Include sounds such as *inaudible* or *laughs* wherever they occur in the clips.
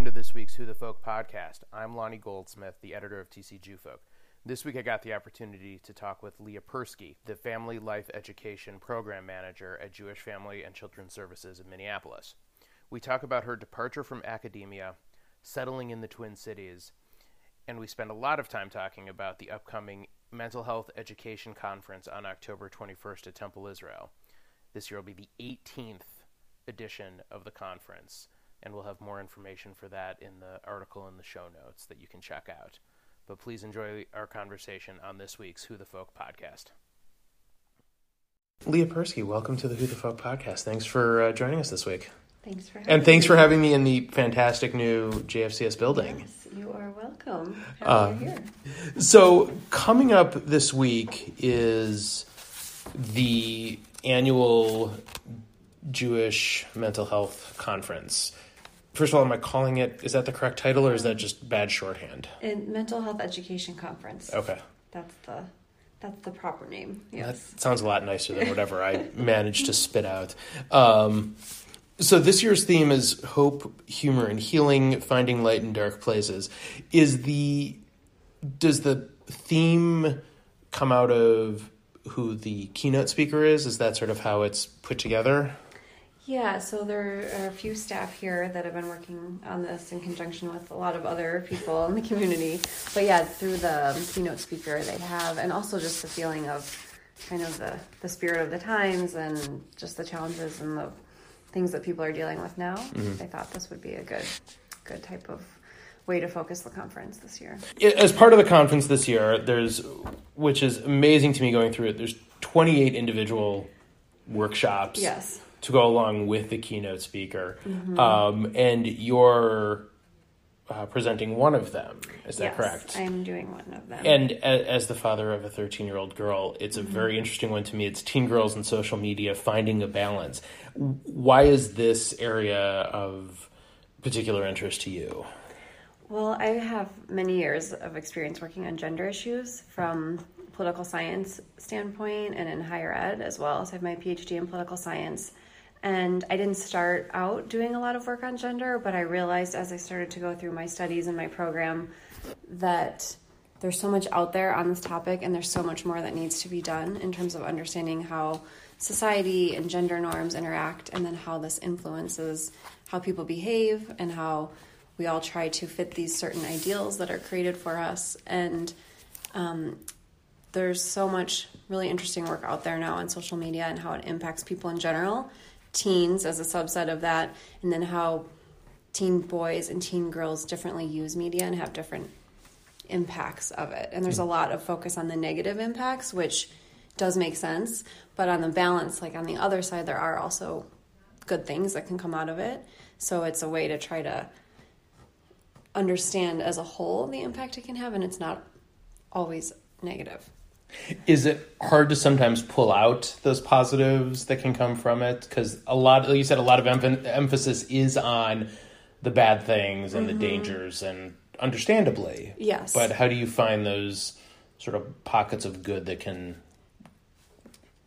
welcome to this week's Who the Folk podcast. I'm Lonnie Goldsmith, the editor of TC Jewfolk. This week I got the opportunity to talk with Leah Persky, the Family Life Education Program Manager at Jewish Family and Children's Services in Minneapolis. We talk about her departure from academia, settling in the Twin Cities, and we spend a lot of time talking about the upcoming Mental Health Education Conference on October 21st at Temple Israel. This year will be the 18th edition of the conference and we'll have more information for that in the article in the show notes that you can check out. But please enjoy our conversation on this week's Who the Folk podcast. Leah Persky, welcome to the Who the Folk podcast. Thanks for uh, joining us this week. Thanks for having and thanks me. for having me in the fantastic new JFCS building. Yes, you are welcome. Happy Uh, you're here. So, coming up this week is the annual Jewish Mental Health Conference. First of all, am I calling it? Is that the correct title, or is that just bad shorthand? In mental health education conference. Okay, That's the that's the proper name. that sounds a lot nicer than whatever I *laughs* managed to spit out. Um, so this year's theme is hope, humor, and healing, finding light in dark places. Is the does the theme come out of who the keynote speaker is? Is that sort of how it's put together? Yeah, so there are a few staff here that have been working on this in conjunction with a lot of other people in the community. But yeah, through the keynote speaker they have, and also just the feeling of kind of the, the spirit of the times and just the challenges and the things that people are dealing with now. Mm-hmm. I thought this would be a good good type of way to focus the conference this year. As part of the conference this year, there's which is amazing to me going through it. There's 28 individual workshops. Yes. To go along with the keynote speaker. Um, and you're uh, presenting one of them. Is that yes, correct? I'm doing one of them. and a, as the father of a 13 year old girl, it's a very interesting one to me. It's teen girls and social media finding a balance. Why is this area of particular interest to you? Well, I have many years of experience working on gender issues from political science standpoint and in higher ed as well. So I have my PhD in political science. And I didn't start out doing a lot of work on gender, but I realized as I started to go through my studies and my program that there's so much out there on this topic and there's so much more that needs to be done in terms of understanding how society and gender norms interact and then how this influences how people behave and how we all try to fit these certain ideals that are created for us. And um, there's so much really interesting work out there now on social media and how it impacts people in general teens as a subset of that and then how teen boys and teen girls differently use media and have different impacts of it. And there's a mm. lot of focus on the negative impacts which does make sense but on the balance like on the other side there are also good things that can come out of it. So it's a way to try to understand as a whole the impact it can have and it's not always negative Is it hard to sometimes pull out those positives that can come from it? Because a lot, like you said, a lot of emph- emphasis is on the bad things and the mm-hmm. dangers, and understandably. Yes. But how do you find those sort of pockets of good that can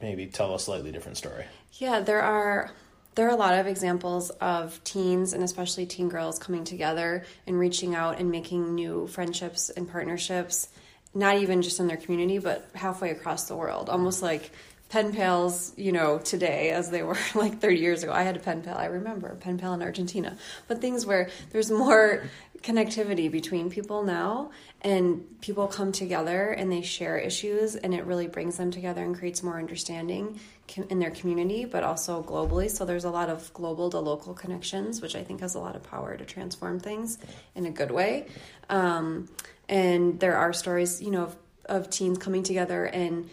maybe tell a slightly different story? Yeah, there are there are a lot of examples of teens and especially teen girls coming together and reaching out and making new friendships and partnerships, not even just in their community, but halfway across the world. Almost like pen pals, you know, today as they were *laughs* like 30 years ago. I had a pen pal, I remember, a pen pal in Argentina. But things where there's more *laughs* connectivity between people now and people come together and they share issues and it really brings them together and creates more understanding in their community but also globally so there's a lot of global to local connections which i think has a lot of power to transform things in a good way um, and there are stories you know of, of teens coming together and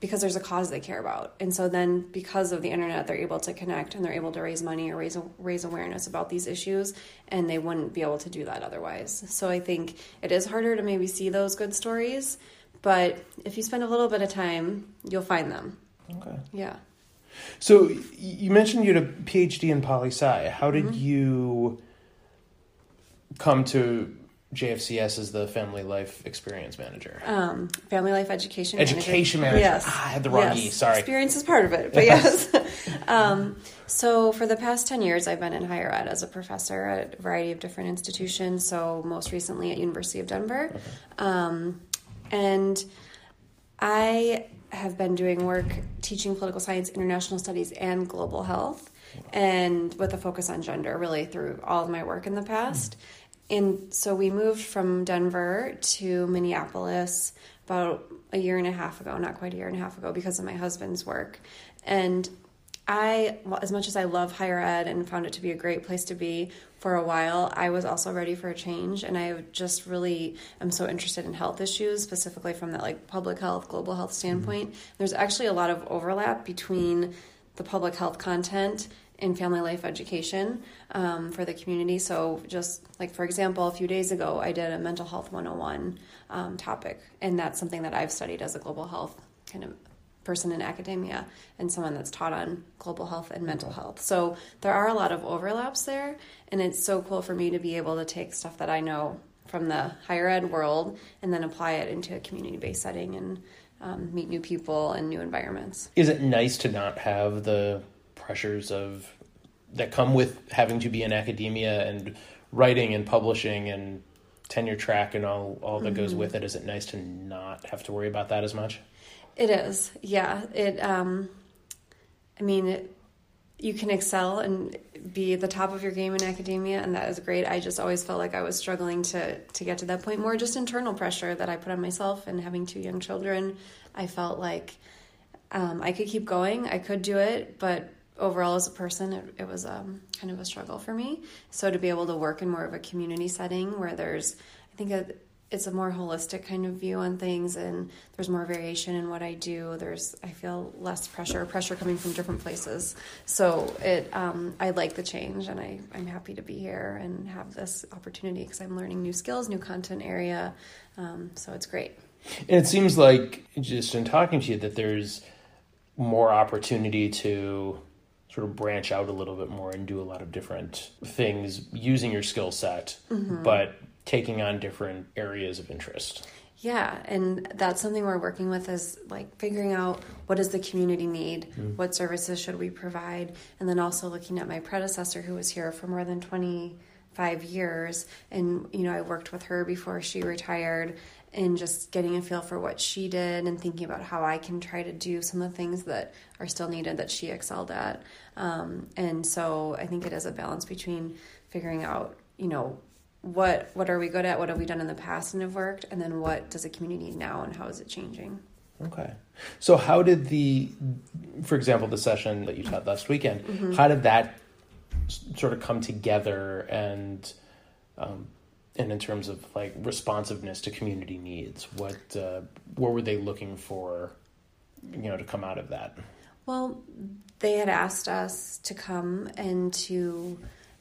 because there's a cause they care about. And so then because of the internet they're able to connect and they're able to raise money or raise raise awareness about these issues and they wouldn't be able to do that otherwise. So I think it is harder to maybe see those good stories, but if you spend a little bit of time, you'll find them. Okay. Yeah. So you mentioned you had a PhD in poli sci. How did mm-hmm. you come to JFCS is the Family Life Experience Manager? Um, family Life Education Education Manager. Yes. Ah, I had the wrong yes. E, sorry. Experience is part of it, but *laughs* yes. *laughs* um, so for the past 10 years, I've been in higher ed as a professor at a variety of different institutions. So most recently at University of Denver. Um, and I have been doing work teaching political science, international studies, and global health, and with a focus on gender really through all of my work in the past. And so we moved from Denver to Minneapolis about a year and a half ago, not quite a year and a half ago, because of my husband's work. And I, well, as much as I love higher ed and found it to be a great place to be for a while, I was also ready for a change. And I just really am so interested in health issues, specifically from that like public health, global health mm-hmm. standpoint. There's actually a lot of overlap between the public health content and family life education um, for the community. So, just like for example, a few days ago, I did a mental health 101 um, topic, and that's something that I've studied as a global health kind of person in academia and someone that's taught on global health and mental health. So there are a lot of overlaps there, and it's so cool for me to be able to take stuff that I know from the higher ed world and then apply it into a community based setting and um, meet new people and new environments. Is it nice to not have the pressures of that come with having to be in academia and writing and publishing and tenure track and all all that mm-hmm. goes with it? Is it nice to not have to worry about that as much? It is, yeah. It, um, I mean, it, you can excel and be at the top of your game in academia, and that is great. I just always felt like I was struggling to to get to that point. More just internal pressure that I put on myself, and having two young children, I felt like um, I could keep going. I could do it, but overall as a person, it, it was um, kind of a struggle for me. So to be able to work in more of a community setting where there's, I think. A, it's a more holistic kind of view on things and there's more variation in what I do. There's I feel less pressure, pressure coming from different places. So it um, I like the change and I, I'm happy to be here and have this opportunity because I'm learning new skills, new content area. Um, so it's great. And it seems like just in talking to you that there's more opportunity to sort of branch out a little bit more and do a lot of different things using your skill set, mm-hmm. but taking on different areas of interest. Yeah, and that's something we're working with is like figuring out what does the community need, mm-hmm. what services should we provide, and then also looking at my predecessor who was here for more than 25 years and you know, I worked with her before she retired and just getting a feel for what she did and thinking about how I can try to do some of the things that are still needed that she excelled at. Um, and so I think it is a balance between figuring out, you know, what what are we good at what have we done in the past and have worked and then what does the community need now and how is it changing okay so how did the for example the session that you taught last weekend mm-hmm. how did that sort of come together and um, and in terms of like responsiveness to community needs what uh, what were they looking for you know to come out of that? Well they had asked us to come and to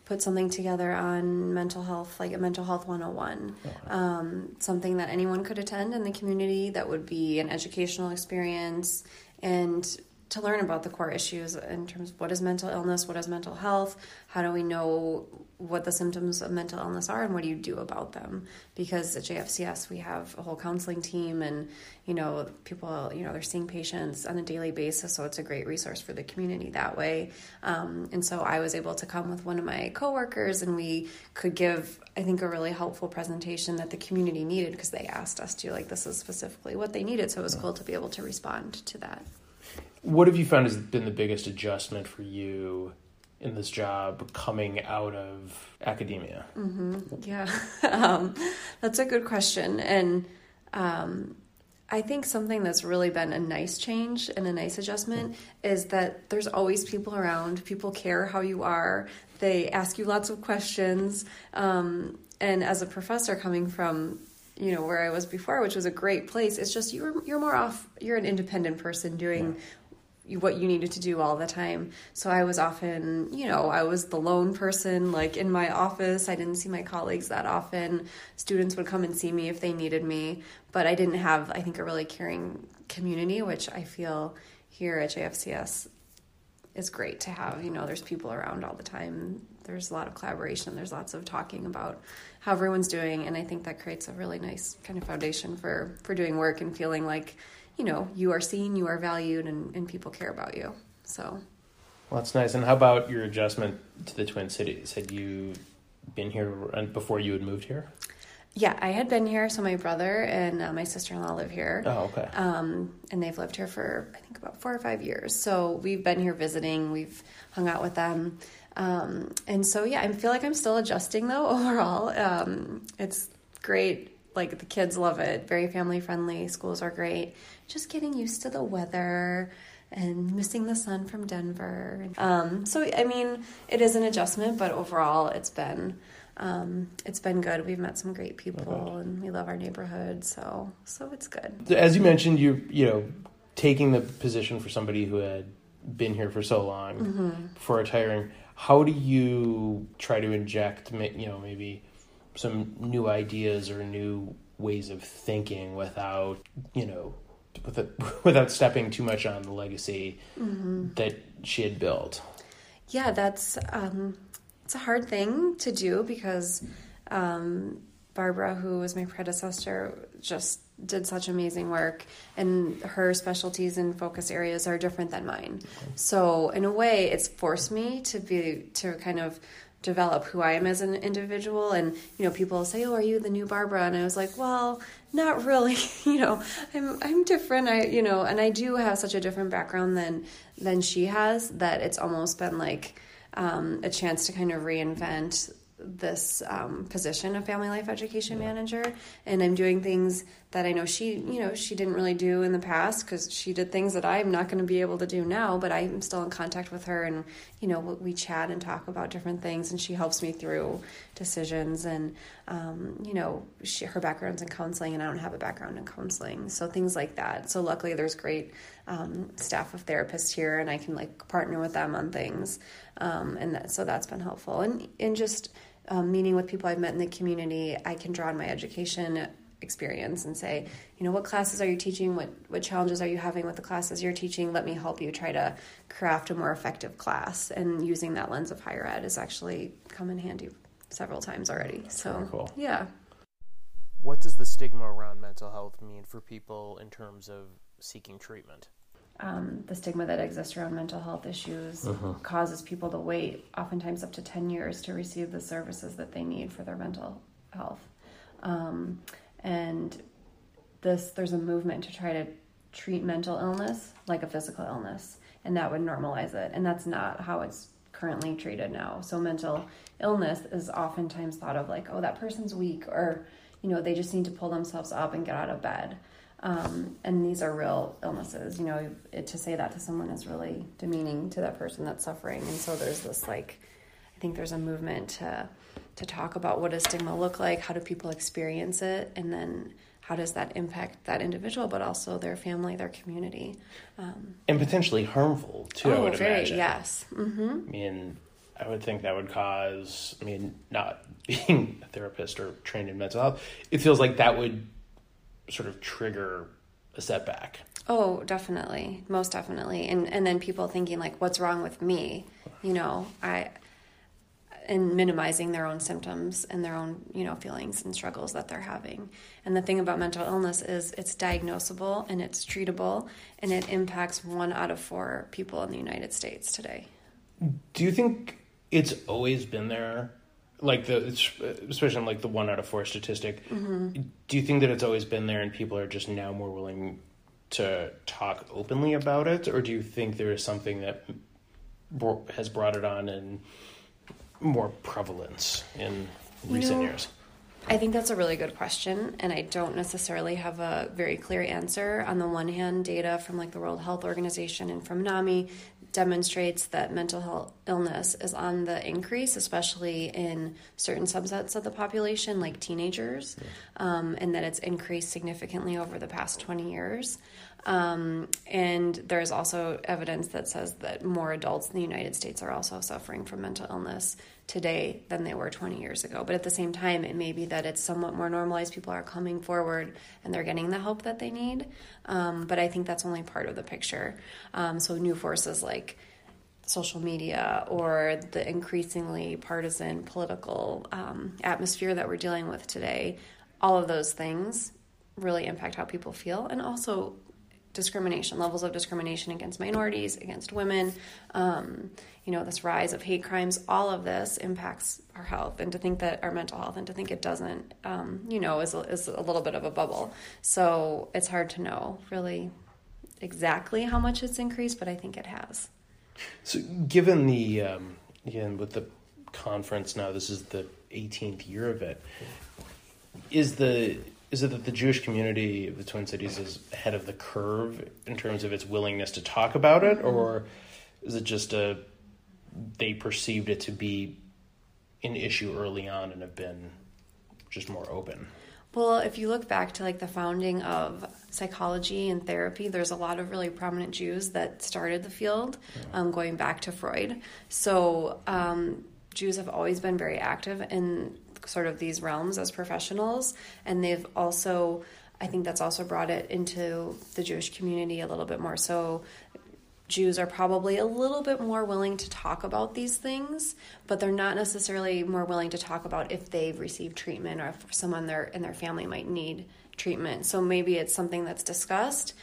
put something together on mental health, like a mental health 101, um, something that anyone could attend in the community that would be an educational experience and to learn about the core issues in terms of what is mental illness, what is mental health, how do we know what the symptoms of mental illness are, and what do you do about them? Because at JFCS we have a whole counseling team, and you know people, you know they're seeing patients on a daily basis, so it's a great resource for the community that way. Um, and so I was able to come with one of my coworkers, and we could give, I think, a really helpful presentation that the community needed because they asked us to. Like this is specifically what they needed, so it was cool to be able to respond to that. What have you found has been the biggest adjustment for you in this job coming out of academia? Mm-hmm. Yeah, *laughs* um, that's a good question. And um, I think something that's really been a nice change and a nice adjustment is that there's always people around. People care how you are, they ask you lots of questions. Um, and as a professor coming from you know where I was before, which was a great place. It's just you're you're more off. You're an independent person doing what you needed to do all the time. So I was often, you know, I was the lone person like in my office. I didn't see my colleagues that often. Students would come and see me if they needed me, but I didn't have I think a really caring community, which I feel here at JFCS is great to have. You know, there's people around all the time there's a lot of collaboration. There's lots of talking about how everyone's doing, and I think that creates a really nice kind of foundation for for doing work and feeling like you know you are seen, you are valued, and, and people care about you. So. Well, that's nice. And how about your adjustment to the Twin Cities? Had you been here before you had moved here? Yeah, I had been here. So my brother and uh, my sister in law live here. Oh, okay. Um, and they've lived here for I think about four or five years. So we've been here visiting. We've hung out with them. Um, and so yeah, I feel like I'm still adjusting though *laughs* overall. Um, it's great. Like the kids love it. Very family friendly. Schools are great. Just getting used to the weather and missing the sun from Denver. Um, so I mean, it is an adjustment, but overall, it's been um, it's been good. We've met some great people, and we love our neighborhood. So so it's good. As you mentioned, you you know taking the position for somebody who had been here for so long mm-hmm. before retiring. How do you try to inject, you know, maybe some new ideas or new ways of thinking without, you know, *laughs* without stepping too much on the legacy mm-hmm. that she had built. Yeah, that's um, it's a hard thing to do because um, Barbara, who was my predecessor, just did such amazing work, and her specialties and focus areas are different than mine. So, in a way, it's forced me to be to kind of develop who I am as an individual. And, you know, people say, Oh, are you the new Barbara? And I was like, Well, not really. *laughs* you know, I'm I'm different. I you know, and I do have such a different background than than she has that it's almost been like um, a chance to kind of reinvent this um, position of family life education yeah. manager and i'm doing things that i know she you know she didn't really do in the past because she did things that i'm not going to be able to do now but i'm still in contact with her and you know we chat and talk about different things and she helps me through decisions and um, you know she, her background's in counseling and i don't have a background in counseling so things like that. So luckily there's great um, staff of therapists here and i can like partner with them on things um, and that, so that's been helpful. And and just um, meeting with people I've met in the community, I can draw on my education experience and say, you know, what classes are you teaching? What what challenges are you having with the classes you're teaching? Let me help you try to craft a more effective class. And using that lens of higher ed has actually come in handy several times already. So cool. yeah. What does the stigma around mental health mean for people in terms of seeking treatment? um, the stigma that exists around mental health issues uh-huh. causes people to wait oftentimes up to 10 years to receive the services that they need for their mental health um, and this there's a movement to try to treat mental illness like a physical illness and that would normalize it and that's not how it's currently treated now so mental illness is oftentimes thought of like oh that person's weak or you know they just need to pull themselves up and get out of bed um, and these are real illnesses. You know, it, to say that to someone is really demeaning to that person that's suffering. And so there's this like, I think there's a movement to to talk about what does stigma look like, how do people experience it, and then how does that impact that individual, but also their family, their community, um, and potentially harmful too. Oh, I would very, imagine. Yes. Mm-hmm. I mean, I would think that would cause. I mean, not *laughs* being a therapist or trained in mental health, it feels like that would sort of trigger a setback. Oh, definitely. Most definitely. And and then people thinking like what's wrong with me? You know, I and minimizing their own symptoms and their own, you know, feelings and struggles that they're having. And the thing about mental illness is it's diagnosable and it's treatable and it impacts 1 out of 4 people in the United States today. Do you think it's always been there like the especially like the one out of four statistic mm-hmm. do you think that it's always been there and people are just now more willing to talk openly about it or do you think there is something that has brought it on in more prevalence in recent you know, years I think that's a really good question, and I don't necessarily have a very clear answer. On the one hand, data from like the World Health Organization and from NAMI demonstrates that mental health illness is on the increase, especially in certain subsets of the population, like teenagers, um, and that it's increased significantly over the past 20 years. Um, and there's also evidence that says that more adults in the United States are also suffering from mental illness today than they were 20 years ago. But at the same time, it may be that it's somewhat more normalized. People are coming forward and they're getting the help that they need. Um, but I think that's only part of the picture. Um, so new forces like social media or the increasingly partisan political um, atmosphere that we're dealing with today, all of those things really impact how people feel and also discrimination, levels of discrimination against minorities, against women, um, you know, this rise of hate crimes, all of this impacts our health. And to think that our mental health and to think it doesn't, um, you know, is a, is a little bit of a bubble. So it's hard to know really exactly how much it's increased, but I think it has. So, given the, um, again, with the conference now, this is the 18th year of it. Is the is it that the Jewish community of the Twin Cities is ahead of the curve in terms of its willingness to talk about it, or is it just a they perceived it to be an issue early on and have been just more open? Well, if you look back to like the founding of psychology and therapy, there's a lot of really prominent Jews that started the field, um, going back to Freud. So um, Jews have always been very active in sort of these realms as professionals, and they've also. I think that's also brought it into the Jewish community a little bit more. So Jews are probably a little bit more willing to talk about these things, but they're not necessarily more willing to talk about if they've received treatment or if someone their in their family might need treatment. So maybe it's something that's discussed,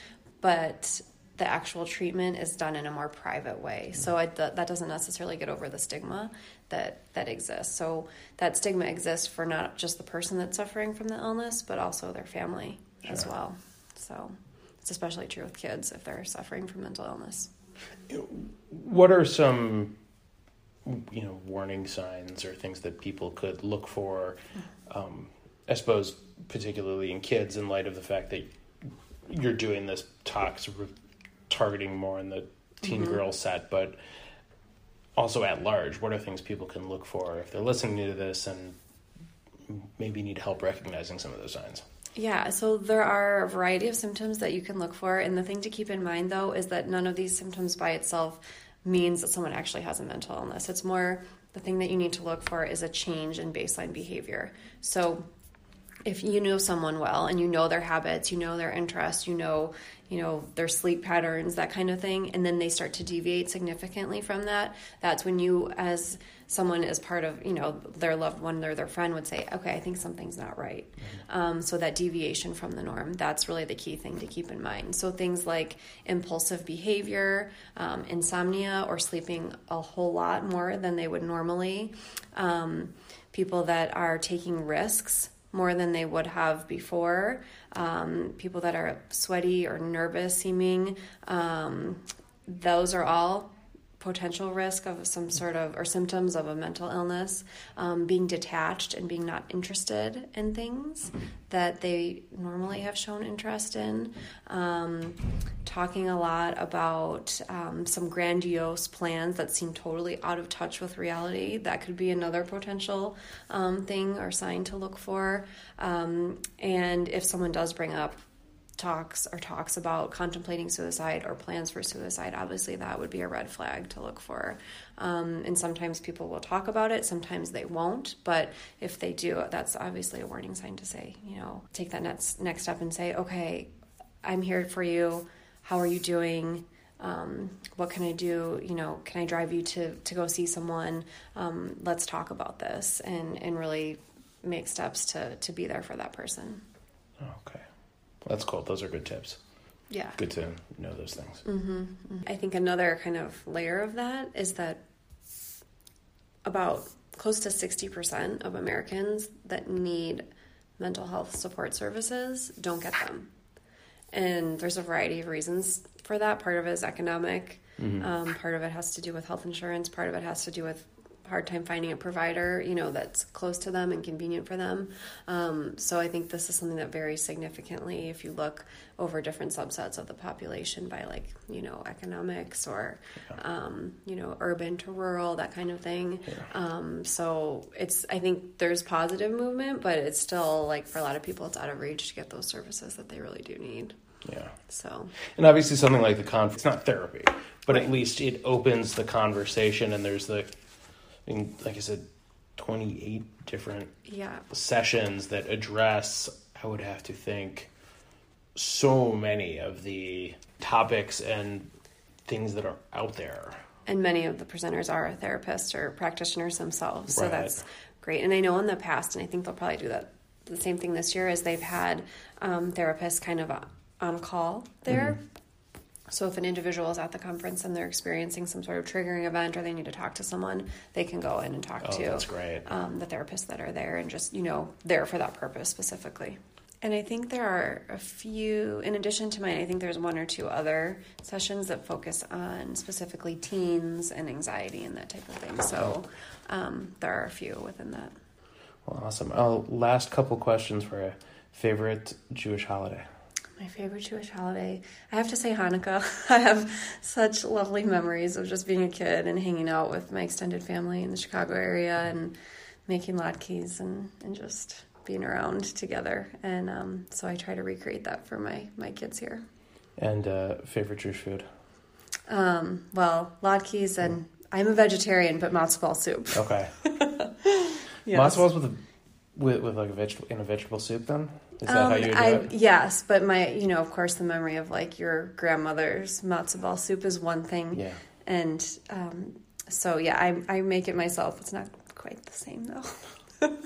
but the actual treatment is done in a more private way. So I, th- that doesn't necessarily get over the stigma that that exists. So that stigma exists for not just the person that's suffering from the illness, but also their family sure. as well. So it's especially true with kids if they're suffering from mental illness. What are some you know warning signs or things that people could look for? Um, I suppose particularly in kids, in light of the fact that you're doing this of targeting more in the teen mm-hmm. girl set, but also at large, what are things people can look for if they're listening to this and maybe need help recognizing some of those signs? Yeah, so there are a variety of symptoms that you can look for. And the thing to keep in mind, though, is that none of these symptoms by itself means that someone actually has a mental illness. It's more the thing that you need to look for is a change in baseline behavior. So if you know someone well and you know their habits, you know their interests, you know, you know, their sleep patterns, that kind of thing, and then they start to deviate significantly from that, that's when you as someone as part of, you know, their loved one or their friend would say, okay, I think something's not right. Mm-hmm. Um, so that deviation from the norm, that's really the key thing to keep in mind. So things like impulsive behavior, um, insomnia, or sleeping a whole lot more than they would normally, um, people that are taking risks more than they would have before. Um, people that are sweaty or nervous seeming, um, those are all potential risk of some sort of or symptoms of a mental illness um, being detached and being not interested in things that they normally have shown interest in. Um, talking a lot about um, some grandiose plans that seem totally out of touch with reality that could be another potential um, thing or sign to look for. Um, and if someone does bring up talks or talks about contemplating suicide or plans for suicide, obviously that would be a red flag to look for. Um, and sometimes people will talk about it, sometimes they won't. But if they do, that's obviously a warning sign to say, you know, take that next next step and say, okay, I'm here for you. How are you doing? Um, what can I do? You know, can I drive you to to go see someone? Um, let's talk about this and and really make steps to to be there for that person. Okay. That's cool. Those are good tips. Yeah. Good to know those things. Mm-hmm. I think another kind of layer of that is that about close to 60% of Americans that need mental health support services don't get them. And there's a variety of reasons for that. Part of it is economic, mm-hmm. um, part of it has to do with health insurance, part of it has to do with hard time finding a provider, you know, that's close to them and convenient for them. Um, so I think this is something that varies significantly if you look over different subsets of the population by like, you know, economics or, um, you know, urban to rural, that kind of thing. Um, so it's, I think there's positive movement, but it's still like for a lot of people, it's out of reach to get those services that they really do need. Yeah. So, and obviously something like the conference, it's not therapy, but right. at least it opens the conversation and there's the I mean, like I said, 28 different yeah. sessions that address, I would have to think, so many of the topics and things that are out there and many of the presenters are therapists or practitioners themselves. So Right. that's great. And I know in the past, and I think they'll probably do that the same thing this year, is they've had um, therapists kind of on call there. So if an individual is at the conference and they're experiencing some sort of triggering event or they need to talk to someone, they can go in and talk Oh, to um, the therapists that are there and just you know there for that purpose specifically. And I think there are a few, in addition to mine, I think there's one or two other sessions that focus on specifically teens and anxiety and that type of thing. So um, there are a few within that. Well, awesome. Oh, last couple questions for a favorite Jewish holiday. My favorite Jewish holiday, I have to say Hanukkah. *laughs* I have such lovely memories of just being a kid and hanging out with my extended family in the Chicago area and making latkes and, and just being around together. And um, so I try to recreate that for my, my kids here. And uh, favorite Jewish food. Um, well, latkes and I'm a vegetarian, but matzo ball soup. Okay. *laughs* Yes. Matzo balls with a, with with like a vegetable in a vegetable soup. Then is that how Um, you do I, it? Yes, but my, you know, of course, the memory of like your grandmother's matzo ball soup is one thing. Yeah. And um, so, yeah, I, I make it myself. It's not quite the same though. *laughs*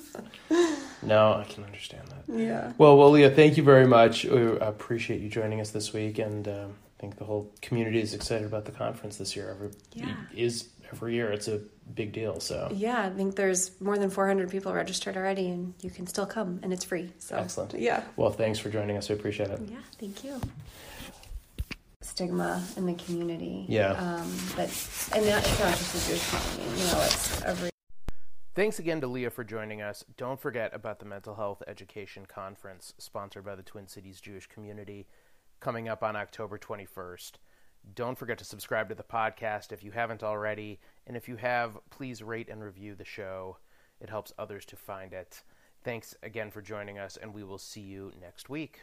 No, I can understand that. Yeah. Well, well, Leah, thank you very much. We appreciate you joining us this week, and um, I think the whole community is excited about the conference this year. Every Yeah. is every year. It's a big deal. So Yeah, I think there's more than 400 people registered already, and you can still come, and it's free. So Excellent. Yeah. well, thanks for joining us. We appreciate it. Yeah, thank you. Stigma in the community. Yeah. Um, but and that, it's not just the Jewish community. You know, it's every. Thanks again to Leah for joining us. Don't forget about the Mental Health Education Conference sponsored by the Twin Cities Jewish Community coming up on October 21st. Don't forget to subscribe to the podcast if you haven't already. And if you have, please rate and review the show. It helps others to find it. Thanks again for joining us, and we will see you next week.